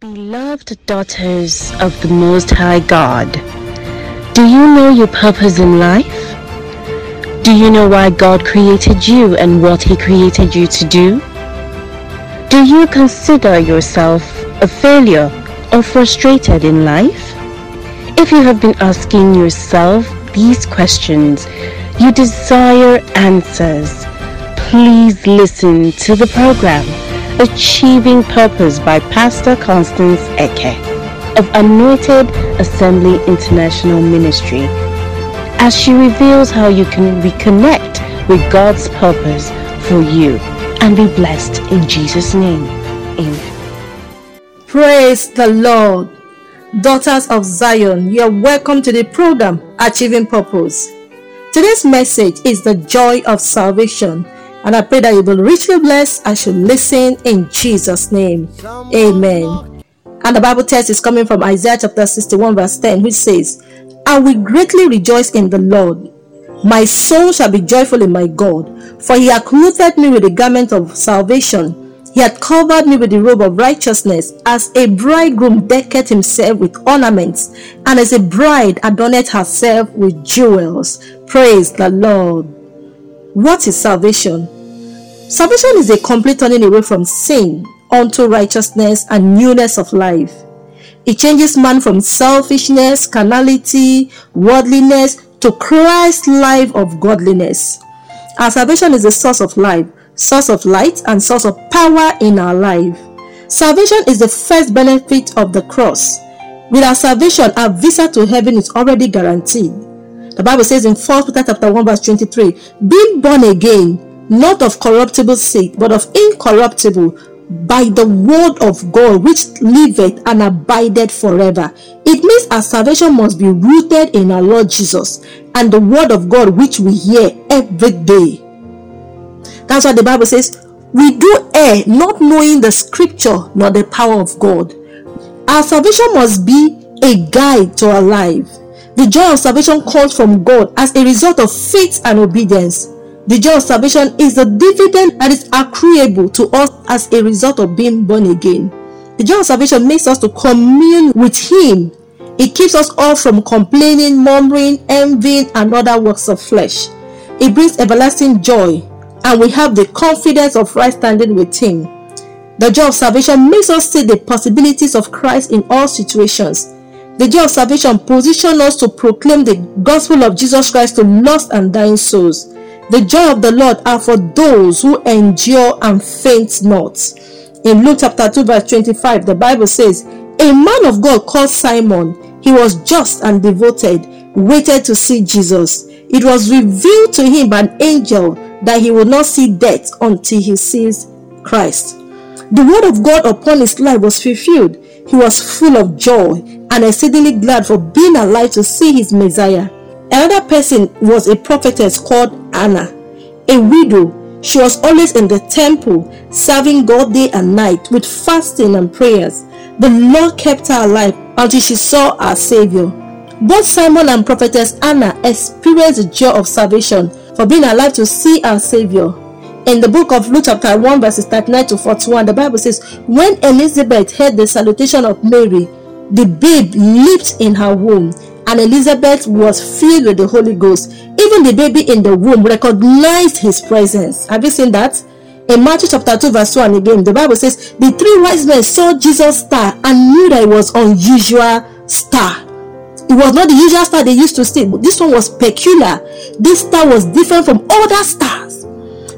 Beloved daughters of the Most High God, do you know your purpose in life? Do you know why God created you and what He created you to do? Do you consider yourself a failure or frustrated in life? If you have been asking yourself these questions, you desire answers, please listen to the program Achieving Purpose by Pastor Constance Eke of Anointed Assembly International Ministry as she reveals how you can reconnect with God's purpose for you and be blessed in Jesus' name. Amen. Praise the Lord. Daughters of Zion, you are welcome to the program Achieving Purpose. Today's message is the joy of salvation and I pray that you will richly blessed as you listen in Jesus' name. Amen. And the Bible text is coming from Isaiah chapter 61, verse 10, which says, I will greatly rejoice in the Lord. My soul shall be joyful in my God, for he hath clothed me with the garment of salvation. He hath covered me with the robe of righteousness, as a bridegroom decketh himself with ornaments, and as a bride adorneth herself with jewels. Praise the Lord. What is salvation? Salvation is a complete turning away from sin unto righteousness and newness of life. It changes man from selfishness, carnality, worldliness to Christ's life of godliness. Our salvation is the source of life, source of light, and source of power in our life. Salvation is the first benefit of the cross. With our salvation, our visa to heaven is already guaranteed. The Bible says in 1 Peter chapter 1 verse 23, being born again, not of corruptible seed, but of incorruptible, by the word of God which liveth and abideth forever. It means our salvation must be rooted in our Lord Jesus and the word of God which we hear every day. That's why the Bible says, We do err not knowing the scripture nor the power of God. Our salvation must be a guide to our life. The joy of salvation comes from God as a result of faith and obedience. The joy of salvation is the dividend that is accruable to us as a result of being born again. The joy of salvation makes us to commune with Him. It keeps us off from complaining, murmuring, envying, and other works of flesh. It brings everlasting joy, and we have the confidence of right standing with Him. The joy of salvation makes us see the possibilities of Christ in all situations the joy of salvation positions us to proclaim the gospel of Jesus Christ to lost and dying souls. The joy of the Lord are for those who endure and faint not. In Luke chapter 2, verse 25, the Bible says, A man of God called Simon, he was just and devoted, waited to see Jesus. It was revealed to him by an angel that he would not see death until he sees Christ. The word of God upon his life was fulfilled. He was full of joy and exceedingly glad for being alive to see his Messiah. Another person was a prophetess called Anna, a widow. She was always in the temple, serving God day and night with fasting and prayers. The Lord kept her alive until she saw our Savior. Both Simon and prophetess Anna experienced the joy of salvation for being alive to see our Savior. In the book of Luke, chapter 1, verses 39 to 41, the Bible says, When Elizabeth heard the salutation of Mary, the babe leaped in her womb, and Elizabeth was filled with the Holy Ghost. Even the baby in the womb recognized his presence. Have you seen that? In Matthew chapter 2, verse 1 again, the Bible says, The three wise men saw Jesus' star and knew that it was unusual star. It was not the usual star they used to see, but this one was peculiar. This star was different from other stars.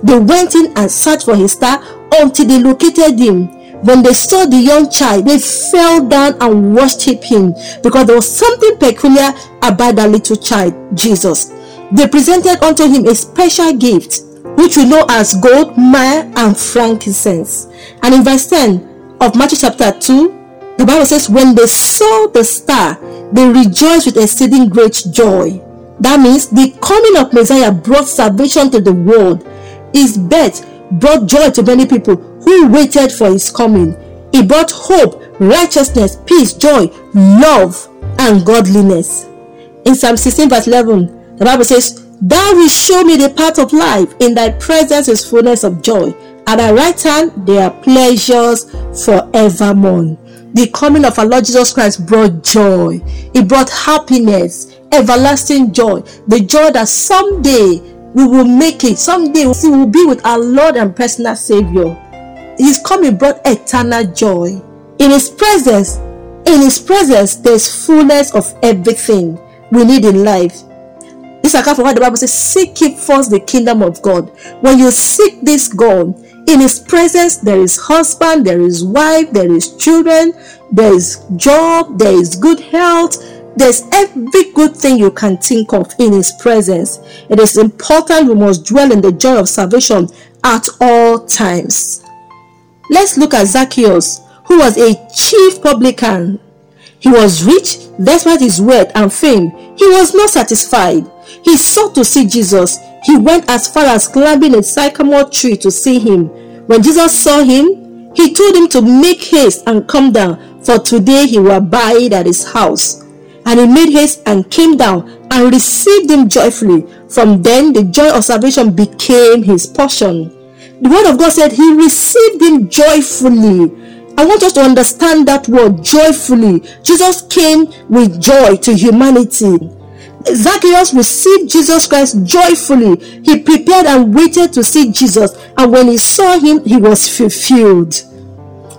They went in and searched for his star until they located him. When they saw the young child, they fell down and worshipped him because there was something peculiar about that little child, Jesus. They presented unto him a special gift, which we know as gold, myrrh, and frankincense. And in verse 10 of Matthew chapter 2, the Bible says, When they saw the star, they rejoiced with exceeding great joy. That means the coming of Messiah brought salvation to the world. His birth brought joy to many people who waited for his coming. He brought hope, righteousness, peace, joy, love, and godliness. In Psalm 16, verse 11, the Bible says, Thou wilt show me the path of life. In thy presence is fullness of joy. At thy right hand there are pleasures forevermore. the coming of our Lord Jesus Christ brought joy. It brought happiness, everlasting joy. The joy that someday we will make it. Someday we will be with our Lord and personal Savior. His coming brought eternal joy. In His presence, in His presence, there's fullness of everything we need in life. This account for what the Bible says, seek ye first the kingdom of God. When you seek this God, in his presence there is husband, there is wife, there is children, there is job, there is good health, there's every good thing you can think of in his presence. It is important we must dwell in the joy of salvation at all times. Let's look at Zacchaeus, who was a chief publican. He was rich despite his wealth and fame. He was not satisfied. He sought to see Jesus. He went as far as climbing a sycamore tree to see him. When Jesus saw him, he told him to make haste and come down, for today he will abide at his house. And he made haste and came down and received him joyfully. From then, the joy of salvation became his portion. The word of God said he received him joyfully. I want us to understand that word joyfully. Jesus came with joy to humanity. Zacchaeus received Jesus Christ joyfully. He prepared and waited to see Jesus, and when he saw him, he was fulfilled.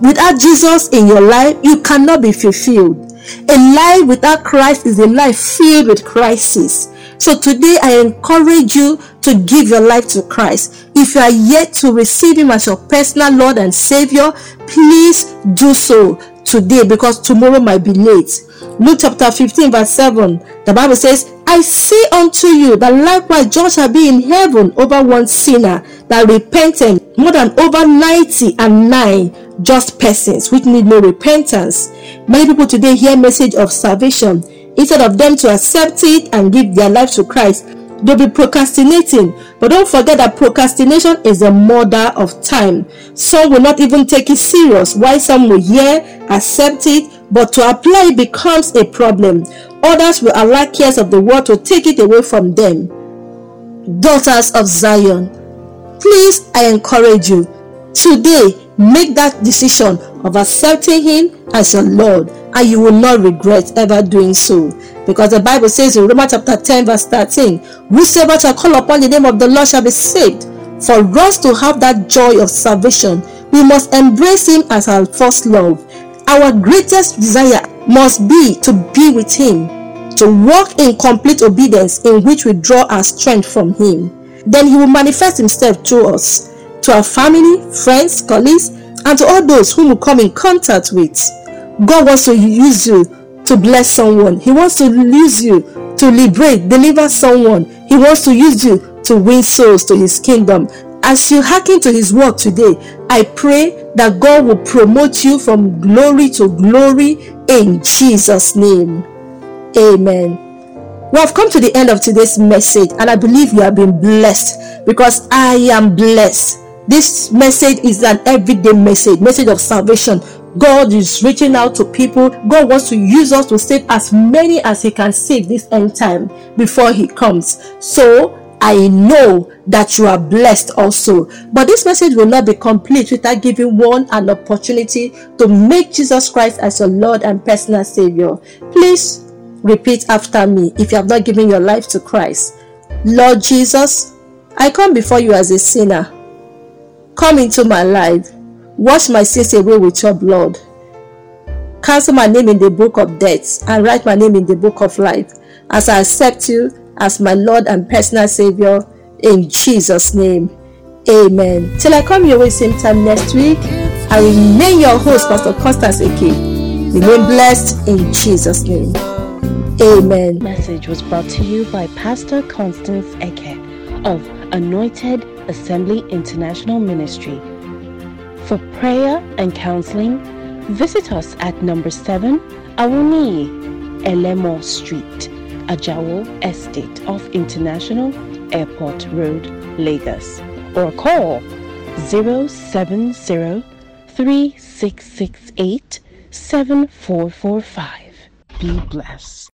Without Jesus in your life, you cannot be fulfilled. A life without Christ is a life filled with crisis. So today I encourage you to give your life to Christ. If you are yet to receive Him as your personal Lord and Savior, please do so today because tomorrow might be late. Luke chapter 15, verse 7, the Bible says, I say unto you that likewise judge shall be in heaven over one sinner that repented more than over 90 and 9 just persons which need no repentance. Many people today hear message of salvation instead of them to accept it and give their life to Christ they'll be procrastinating. But don't forget that procrastination is a murder of time. Some will not even take it serious, Why some will hear, accept it, but to apply it becomes a problem. Others will allow cares of the world to take it away from them. Daughters of Zion, please, I encourage you today make that decision of accepting Him as your Lord, and you will not regret ever doing so. Because the Bible says in Romans chapter 10, verse 13, Whosoever shall call upon the name of the Lord shall be saved. For us to have that joy of salvation, we must embrace Him as our first love. Our greatest desire must be to be with Him, to walk in complete obedience in which we draw our strength from Him. Then He will manifest Himself through us, to our family, friends, colleagues, and to all those whom we come in contact with. God wants to use you to bless someone. He wants to use you to liberate, deliver someone. He wants to use you to win souls to his kingdom. As you hearken to his word today, I pray that God will promote you from glory to glory in Jesus' name. Amen. We have come to the end of today's message, and I believe you have been blessed because I am blessed. This message is an everyday message, message of salvation, God is reaching out to people. God wants to use us to save as many as He can save this end time before He comes. So I know that you are blessed also. But this message will not be complete without giving one an opportunity to make Jesus Christ as your Lord and personal Savior. Please repeat after me if you have not given your life to Christ. Lord Jesus, I come before you as a sinner. Come into my life Wash my sins away with your blood. Cancel my name in the book of death and write my name in the book of life as I accept you as my Lord and personal Savior in Jesus' name. Amen. Till I come your way same time next week, I remain your host, Pastor Constance Eke. Remain blessed in Jesus' name. Amen. Message was brought to you by Pastor Constance Eke of Anointed Assembly International Ministry. For prayer and counseling, visit us at number 7 Awuni Elemo Street, Ajao Estate off International Airport Road, Lagos, or call 070 3668 7445. Be blessed.